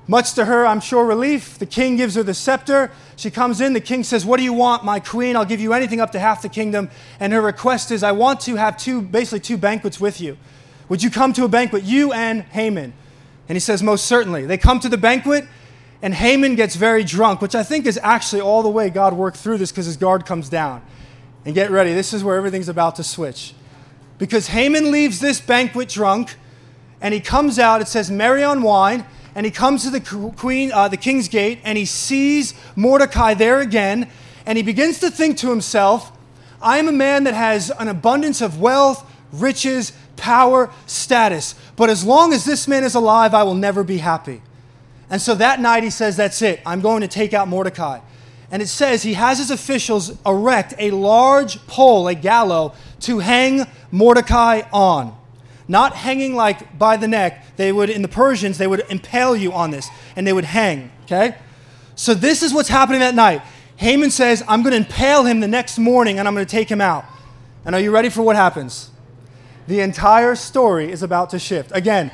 Speaker 2: Much to her, I'm sure, relief, the king gives her the scepter. She comes in. The king says, What do you want, my queen? I'll give you anything up to half the kingdom. And her request is, I want to have two, basically, two banquets with you. Would you come to a banquet, you and Haman? And he says, Most certainly. They come to the banquet, and Haman gets very drunk, which I think is actually all the way God worked through this because his guard comes down. And get ready, this is where everything's about to switch. Because Haman leaves this banquet drunk, and he comes out, it says, merry on wine and he comes to the queen, uh, the king's gate, and he sees Mordecai there again, and he begins to think to himself, I am a man that has an abundance of wealth, riches, power, status. But as long as this man is alive, I will never be happy. And so that night he says, That's it. I'm going to take out Mordecai. And it says he has his officials erect a large pole, a gallows, to hang Mordecai on. Not hanging like by the neck. They would, in the Persians, they would impale you on this and they would hang, okay? So this is what's happening that night. Haman says, I'm going to impale him the next morning and I'm going to take him out. And are you ready for what happens? The entire story is about to shift. Again,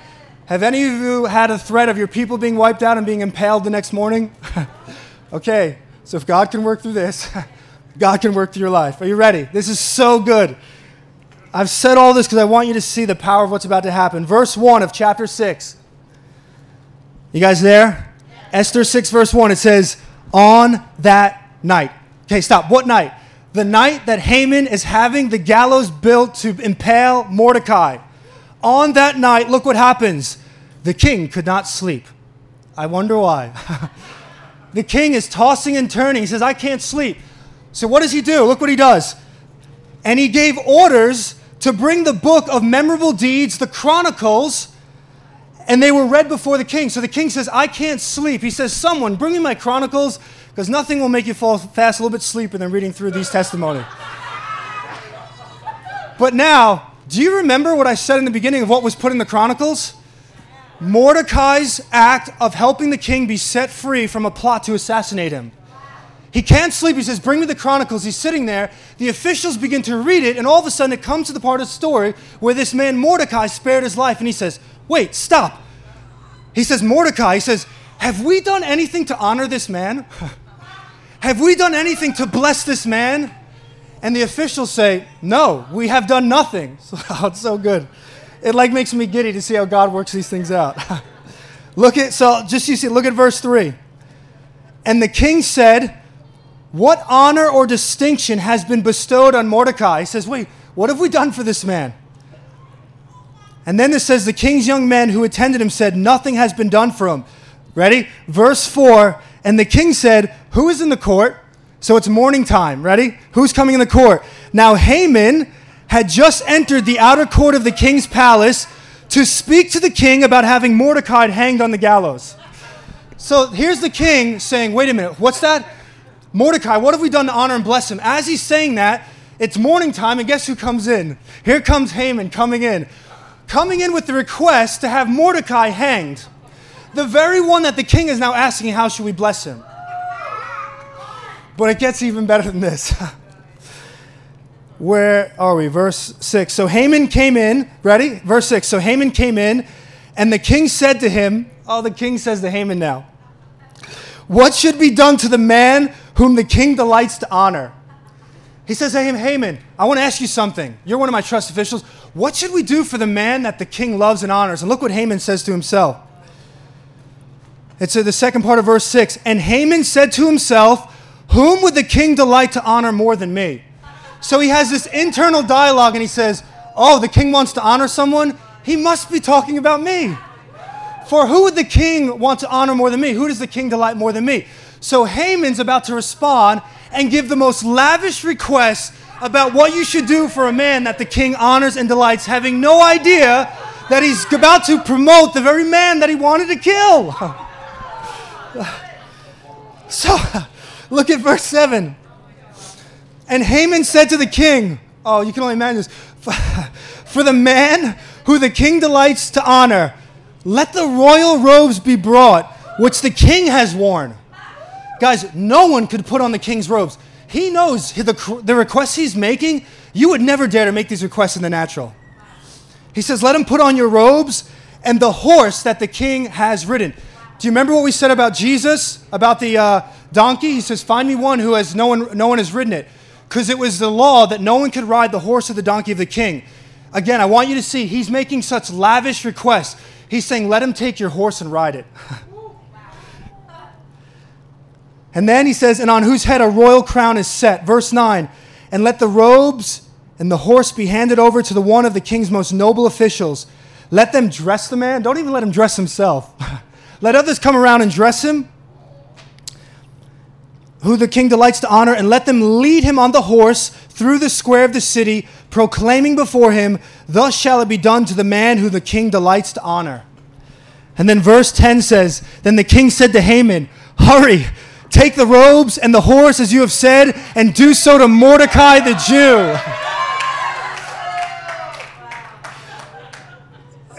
Speaker 2: have any of you had a threat of your people being wiped out and being impaled the next morning? okay, so if God can work through this, God can work through your life. Are you ready? This is so good. I've said all this because I want you to see the power of what's about to happen. Verse 1 of chapter 6. You guys there? Esther 6, verse 1, it says, On that night. Okay, stop. What night? The night that Haman is having the gallows built to impale Mordecai. On that night, look what happens. The king could not sleep. I wonder why. the king is tossing and turning. He says, I can't sleep. So, what does he do? Look what he does. And he gave orders to bring the book of memorable deeds, the Chronicles, and they were read before the king. So the king says, I can't sleep. He says, Someone, bring me my Chronicles, because nothing will make you fall fast a little bit sleeper than reading through these testimonies. but now, do you remember what I said in the beginning of what was put in the Chronicles? Mordecai's act of helping the king be set free from a plot to assassinate him. He can't sleep. He says, Bring me the Chronicles. He's sitting there. The officials begin to read it, and all of a sudden it comes to the part of the story where this man Mordecai spared his life. And he says, Wait, stop. He says, Mordecai, he says, Have we done anything to honor this man? have we done anything to bless this man? And the officials say, No, we have done nothing. So, oh, it's so good. It like makes me giddy to see how God works these things out. look at so just you see, look at verse three. And the king said, what honor or distinction has been bestowed on Mordecai? He says, Wait, what have we done for this man? And then it says, The king's young men who attended him said, Nothing has been done for him. Ready? Verse 4 And the king said, Who is in the court? So it's morning time. Ready? Who's coming in the court? Now Haman had just entered the outer court of the king's palace to speak to the king about having Mordecai hanged on the gallows. So here's the king saying, Wait a minute, what's that? Mordecai, what have we done to honor and bless him? As he's saying that, it's morning time, and guess who comes in? Here comes Haman coming in. Coming in with the request to have Mordecai hanged. The very one that the king is now asking, How should we bless him? But it gets even better than this. Where are we? Verse 6. So Haman came in, ready? Verse 6. So Haman came in, and the king said to him, Oh, the king says to Haman now, What should be done to the man whom the king delights to honor. He says, Hey, Haman, I want to ask you something. You're one of my trust officials. What should we do for the man that the king loves and honors? And look what Haman says to himself. It's uh, the second part of verse 6. And Haman said to himself, Whom would the king delight to honor more than me? So he has this internal dialogue and he says, Oh, the king wants to honor someone? He must be talking about me. For who would the king want to honor more than me? Who does the king delight more than me? So Haman's about to respond and give the most lavish request about what you should do for a man that the king honors and delights, having no idea that he's about to promote the very man that he wanted to kill. So, look at verse 7. And Haman said to the king, Oh, you can only imagine this. For the man who the king delights to honor, let the royal robes be brought, which the king has worn. Guys, no one could put on the king's robes. He knows the, the requests he's making, you would never dare to make these requests in the natural. He says, Let him put on your robes and the horse that the king has ridden. Do you remember what we said about Jesus, about the uh, donkey? He says, Find me one who has no one, no one has ridden it. Because it was the law that no one could ride the horse or the donkey of the king. Again, I want you to see, he's making such lavish requests. He's saying, Let him take your horse and ride it. And then he says, And on whose head a royal crown is set. Verse 9, and let the robes and the horse be handed over to the one of the king's most noble officials. Let them dress the man. Don't even let him dress himself. let others come around and dress him, who the king delights to honor, and let them lead him on the horse through the square of the city, proclaiming before him, Thus shall it be done to the man who the king delights to honor. And then verse 10 says, Then the king said to Haman, Hurry Take the robes and the horse, as you have said, and do so to Mordecai the Jew.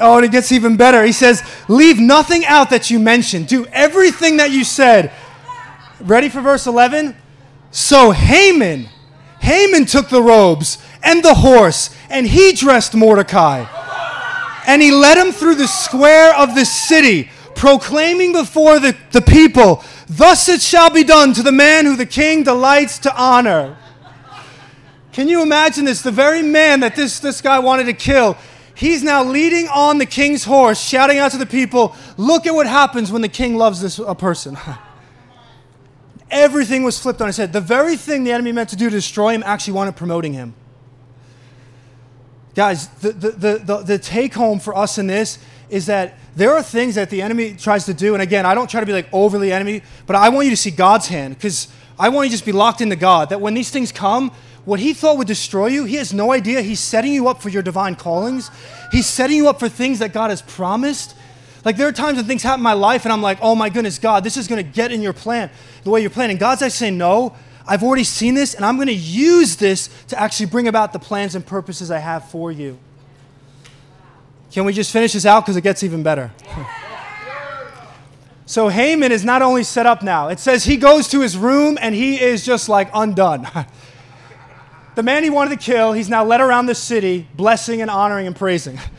Speaker 2: Oh, and it gets even better. He says, Leave nothing out that you mentioned. Do everything that you said. Ready for verse 11? So Haman, Haman took the robes and the horse, and he dressed Mordecai. And he led him through the square of the city, proclaiming before the, the people, Thus it shall be done to the man who the king delights to honor. Can you imagine this? The very man that this, this guy wanted to kill, he's now leading on the king's horse, shouting out to the people, Look at what happens when the king loves this a person. Everything was flipped on his head. The very thing the enemy meant to do to destroy him actually wanted promoting him. Guys, the, the, the, the, take home for us in this is that there are things that the enemy tries to do. And again, I don't try to be like overly enemy, but I want you to see God's hand because I want you to just be locked into God. That when these things come, what he thought would destroy you, he has no idea. He's setting you up for your divine callings. He's setting you up for things that God has promised. Like there are times when things happen in my life and I'm like, oh my goodness, God, this is going to get in your plan the way you're planning. God's actually saying, no, I've already seen this and I'm going to use this to actually bring about the plans and purposes I have for you. Can we just finish this out because it gets even better? so Haman is not only set up now, it says he goes to his room and he is just like undone. the man he wanted to kill, he's now led around the city, blessing and honoring and praising.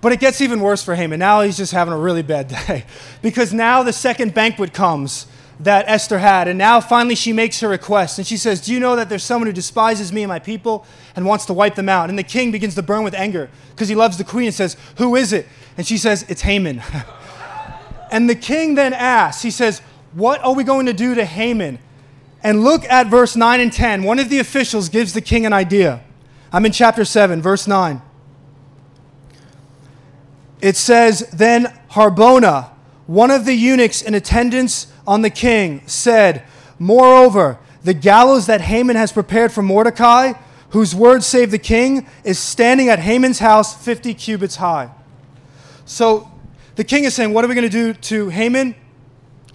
Speaker 2: But it gets even worse for Haman. Now he's just having a really bad day because now the second banquet comes that Esther had. And now finally she makes her request. And she says, Do you know that there's someone who despises me and my people and wants to wipe them out? And the king begins to burn with anger because he loves the queen and says, Who is it? And she says, It's Haman. and the king then asks, He says, What are we going to do to Haman? And look at verse 9 and 10. One of the officials gives the king an idea. I'm in chapter 7, verse 9. It says, Then Harbona, one of the eunuchs in attendance on the king, said, Moreover, the gallows that Haman has prepared for Mordecai, whose word saved the king, is standing at Haman's house 50 cubits high. So the king is saying, What are we going to do to Haman?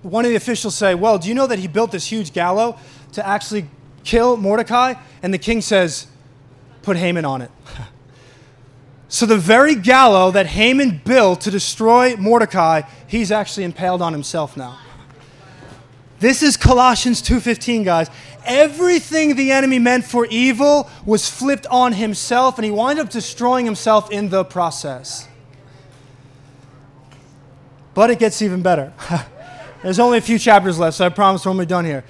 Speaker 2: One of the officials say, Well, do you know that he built this huge gallows to actually kill Mordecai? And the king says, Put Haman on it. So, the very gallows that Haman built to destroy Mordecai, he's actually impaled on himself now. This is Colossians 2:15, guys. Everything the enemy meant for evil was flipped on himself and he wound up destroying himself in the process. But it gets even better. There's only a few chapters left, so I promise we're almost done here.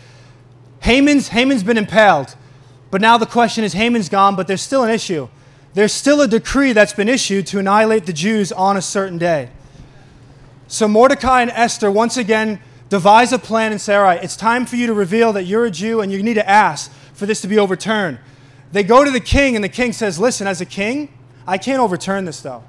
Speaker 2: Haman's, Haman's been impaled, but now the question is Haman's gone, but there's still an issue. There's still a decree that's been issued to annihilate the Jews on a certain day. So Mordecai and Esther once again devise a plan and say, all right, it's time for you to reveal that you're a Jew and you need to ask for this to be overturned. They go to the king, and the king says, listen, as a king, I can't overturn this though.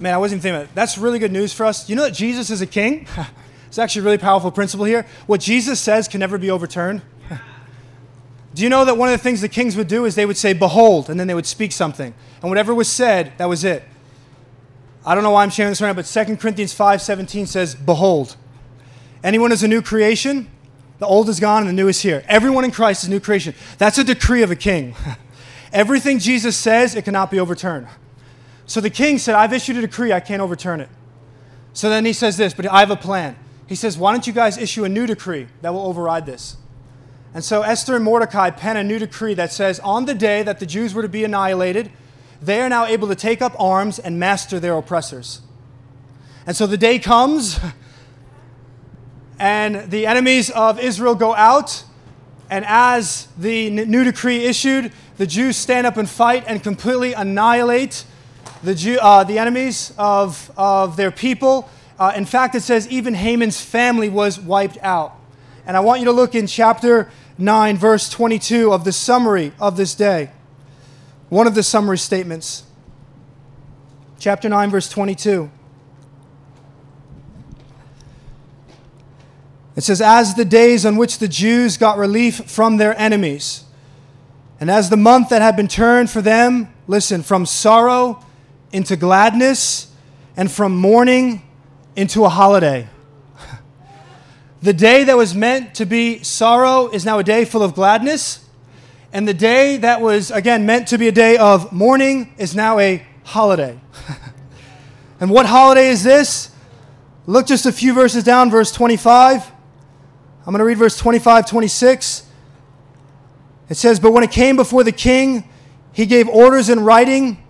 Speaker 2: Man, I wasn't even thinking about. That's really good news for us. You know that Jesus is a king? it's actually a really powerful principle here. What Jesus says can never be overturned. do you know that one of the things the kings would do is they would say, Behold, and then they would speak something. And whatever was said, that was it. I don't know why I'm sharing this right now, but 2 Corinthians 5:17 says, "Behold, anyone is a new creation, the old is gone and the new is here. Everyone in Christ is new creation." That's a decree of a king. Everything Jesus says, it cannot be overturned. So the king said, "I've issued a decree, I can't overturn it." So then he says this, but I have a plan. He says, "Why don't you guys issue a new decree that will override this?" And so Esther and Mordecai pen a new decree that says, on the day that the Jews were to be annihilated, they are now able to take up arms and master their oppressors. And so the day comes, and the enemies of Israel go out, and as the new decree issued, the Jews stand up and fight and completely annihilate the, Jew, uh, the enemies of, of their people. Uh, in fact, it says even Haman's family was wiped out. And I want you to look in chapter 9, verse 22 of the summary of this day one of the summary statements. Chapter 9, verse 22. It says, As the days on which the Jews got relief from their enemies, and as the month that had been turned for them, listen, from sorrow into gladness, and from mourning into a holiday. The day that was meant to be sorrow is now a day full of gladness And the day that was, again, meant to be a day of mourning is now a holiday. and what holiday is this? Look just a few verses down, verse 25. I'm going to read verse 25, 26. It says, But when it came before the king, he gave orders in writing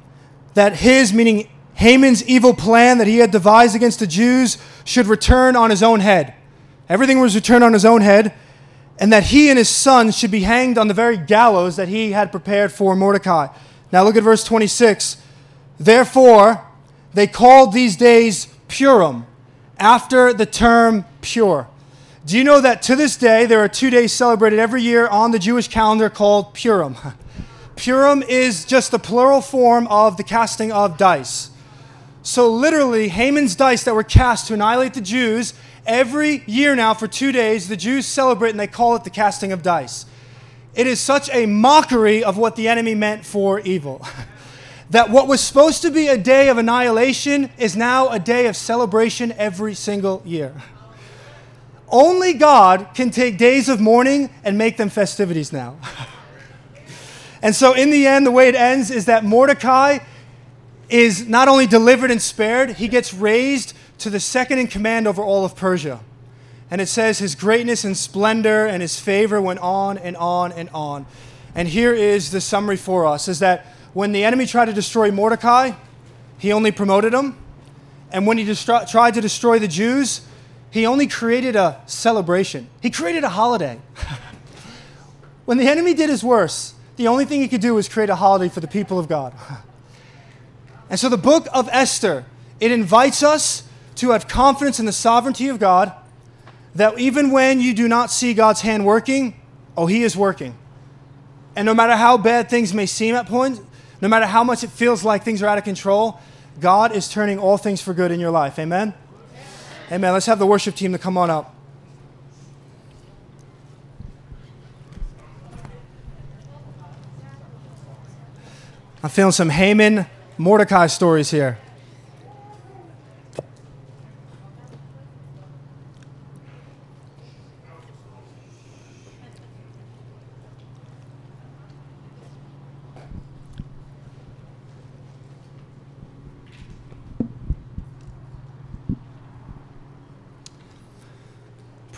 Speaker 2: that his, meaning Haman's evil plan that he had devised against the Jews, should return on his own head. Everything was returned on his own head, and that he and his sons should be hanged on the very gallows that he had prepared for Mordecai. Now look at verse 26. Therefore, they called these days Purim, after the term pur. Do you know that to this day there are two days celebrated every year on the Jewish calendar called Purim? Purim is just the plural form of the casting of dice. So, literally, Haman's dice that were cast to annihilate the Jews, every year now for two days, the Jews celebrate and they call it the casting of dice. It is such a mockery of what the enemy meant for evil. that what was supposed to be a day of annihilation is now a day of celebration every single year. Only God can take days of mourning and make them festivities now. and so, in the end, the way it ends is that Mordecai is not only delivered and spared, he gets raised to the second in command over all of Persia. And it says his greatness and splendor and his favor went on and on and on. And here is the summary for us is that when the enemy tried to destroy Mordecai, he only promoted him. And when he tried to destroy the Jews, he only created a celebration. He created a holiday. when the enemy did his worst, the only thing he could do was create a holiday for the people of God. and so the book of Esther, it invites us to have confidence in the sovereignty of God that even when you do not see God's hand working, oh, he is working. And no matter how bad things may seem at points, no matter how much it feels like things are out of control, God is turning all things for good in your life. Amen? Amen. Let's have the worship team to come on up. I'm feeling some Haman Mordecai stories here.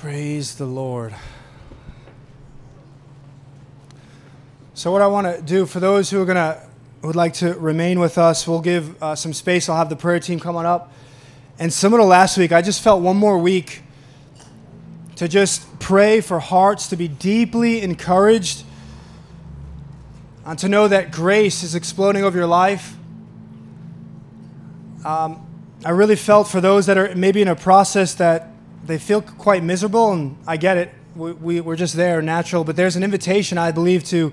Speaker 2: Praise the Lord. So, what I want to do for those who are going to would like to remain with us, we'll give uh, some space. I'll have the prayer team come on up. And similar to last week, I just felt one more week to just pray for hearts to be deeply encouraged and to know that grace is exploding over your life. Um, I really felt for those that are maybe in a process that they feel quite miserable, and I get it. We, we, we're just there, natural. But there's an invitation, I believe, to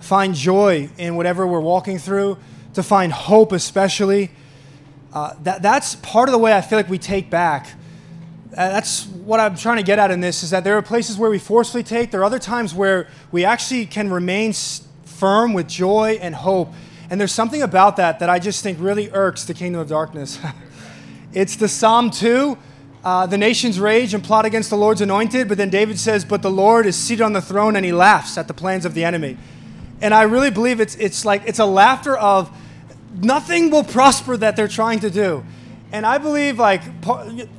Speaker 2: find joy in whatever we're walking through, to find hope, especially. Uh, that, that's part of the way I feel like we take back. Uh, that's what I'm trying to get at in this is that there are places where we forcefully take, there are other times where we actually can remain firm with joy and hope. And there's something about that that I just think really irks the kingdom of darkness. it's the Psalm 2 uh, the nations rage and plot against the Lord's anointed, but then David says, But the Lord is seated on the throne and he laughs at the plans of the enemy. And I really believe it's, it's like it's a laughter of nothing will prosper that they're trying to do. And I believe like,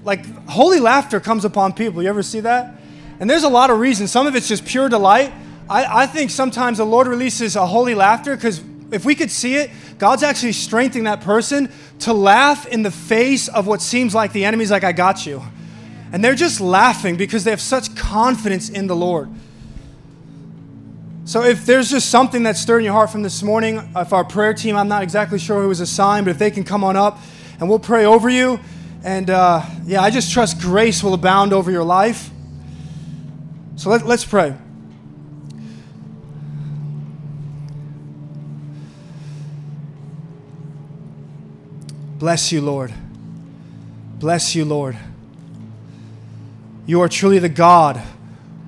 Speaker 2: like holy laughter comes upon people. You ever see that? And there's a lot of reasons. Some of it's just pure delight. I, I think sometimes the Lord releases a holy laughter because if we could see it, God's actually strengthening that person to laugh in the face of what seems like the enemy's like, I got you. And they're just laughing because they have such confidence in the Lord. So if there's just something that's stirring your heart from this morning, if our prayer team, I'm not exactly sure who was assigned, but if they can come on up and we'll pray over you. And uh, yeah, I just trust grace will abound over your life. So let, let's pray. Bless you, Lord. Bless you, Lord. You are truly the God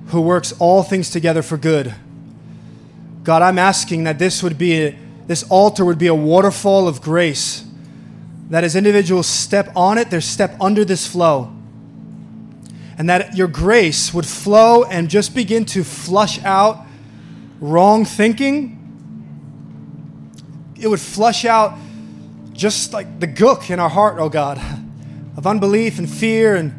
Speaker 2: who works all things together for good. God, I'm asking that this would be a, this altar would be a waterfall of grace. That as individuals step on it, they step under this flow. And that your grace would flow and just begin to flush out wrong thinking, it would flush out just like the gook in our heart, oh God, of unbelief and fear and,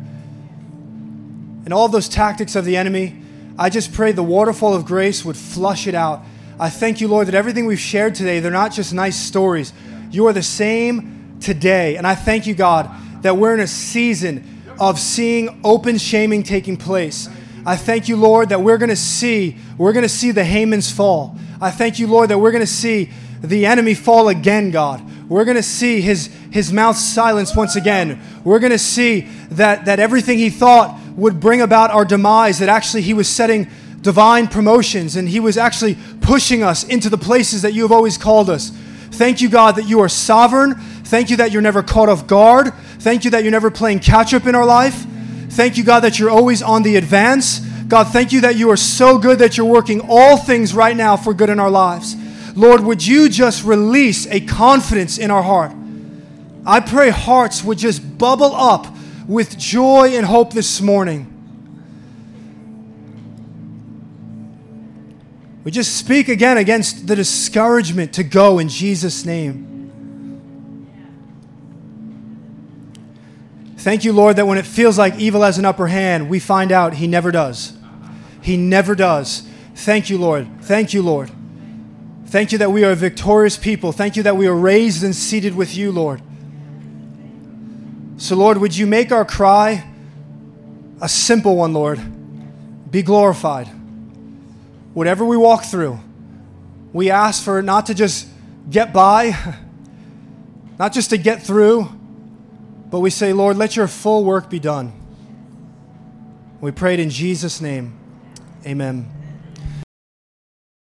Speaker 2: and all those tactics of the enemy. I just pray the waterfall of grace would flush it out. I thank you, Lord, that everything we've shared today, they're not just nice stories. You are the same today. And I thank you, God, that we're in a season of seeing open shaming taking place. I thank you, Lord, that we're going to see, we're going to see the Hamans fall. I thank you, Lord, that we're going to see the enemy fall again, God. We're going to see his, his mouth silenced once again. We're going to see that, that everything he thought would bring about our demise, that actually he was setting divine promotions and he was actually pushing us into the places that you have always called us. Thank you, God, that you are sovereign. Thank you that you're never caught off guard. Thank you that you're never playing catch up in our life. Thank you, God, that you're always on the advance. God, thank you that you are so good that you're working all things right now for good in our lives. Lord, would you just release a confidence in our heart? I pray hearts would just bubble up with joy and hope this morning. We just speak again against the discouragement to go in Jesus' name. Thank you, Lord, that when it feels like evil has an upper hand, we find out He never does. He never does. Thank you, Lord. Thank you, Lord. Thank you that we are a victorious people. Thank you that we are raised and seated with you, Lord. So, Lord, would you make our cry a simple one, Lord? Be glorified. Whatever we walk through, we ask for not to just get by, not just to get through, but we say, Lord, let your full work be done. We prayed in Jesus' name. Amen.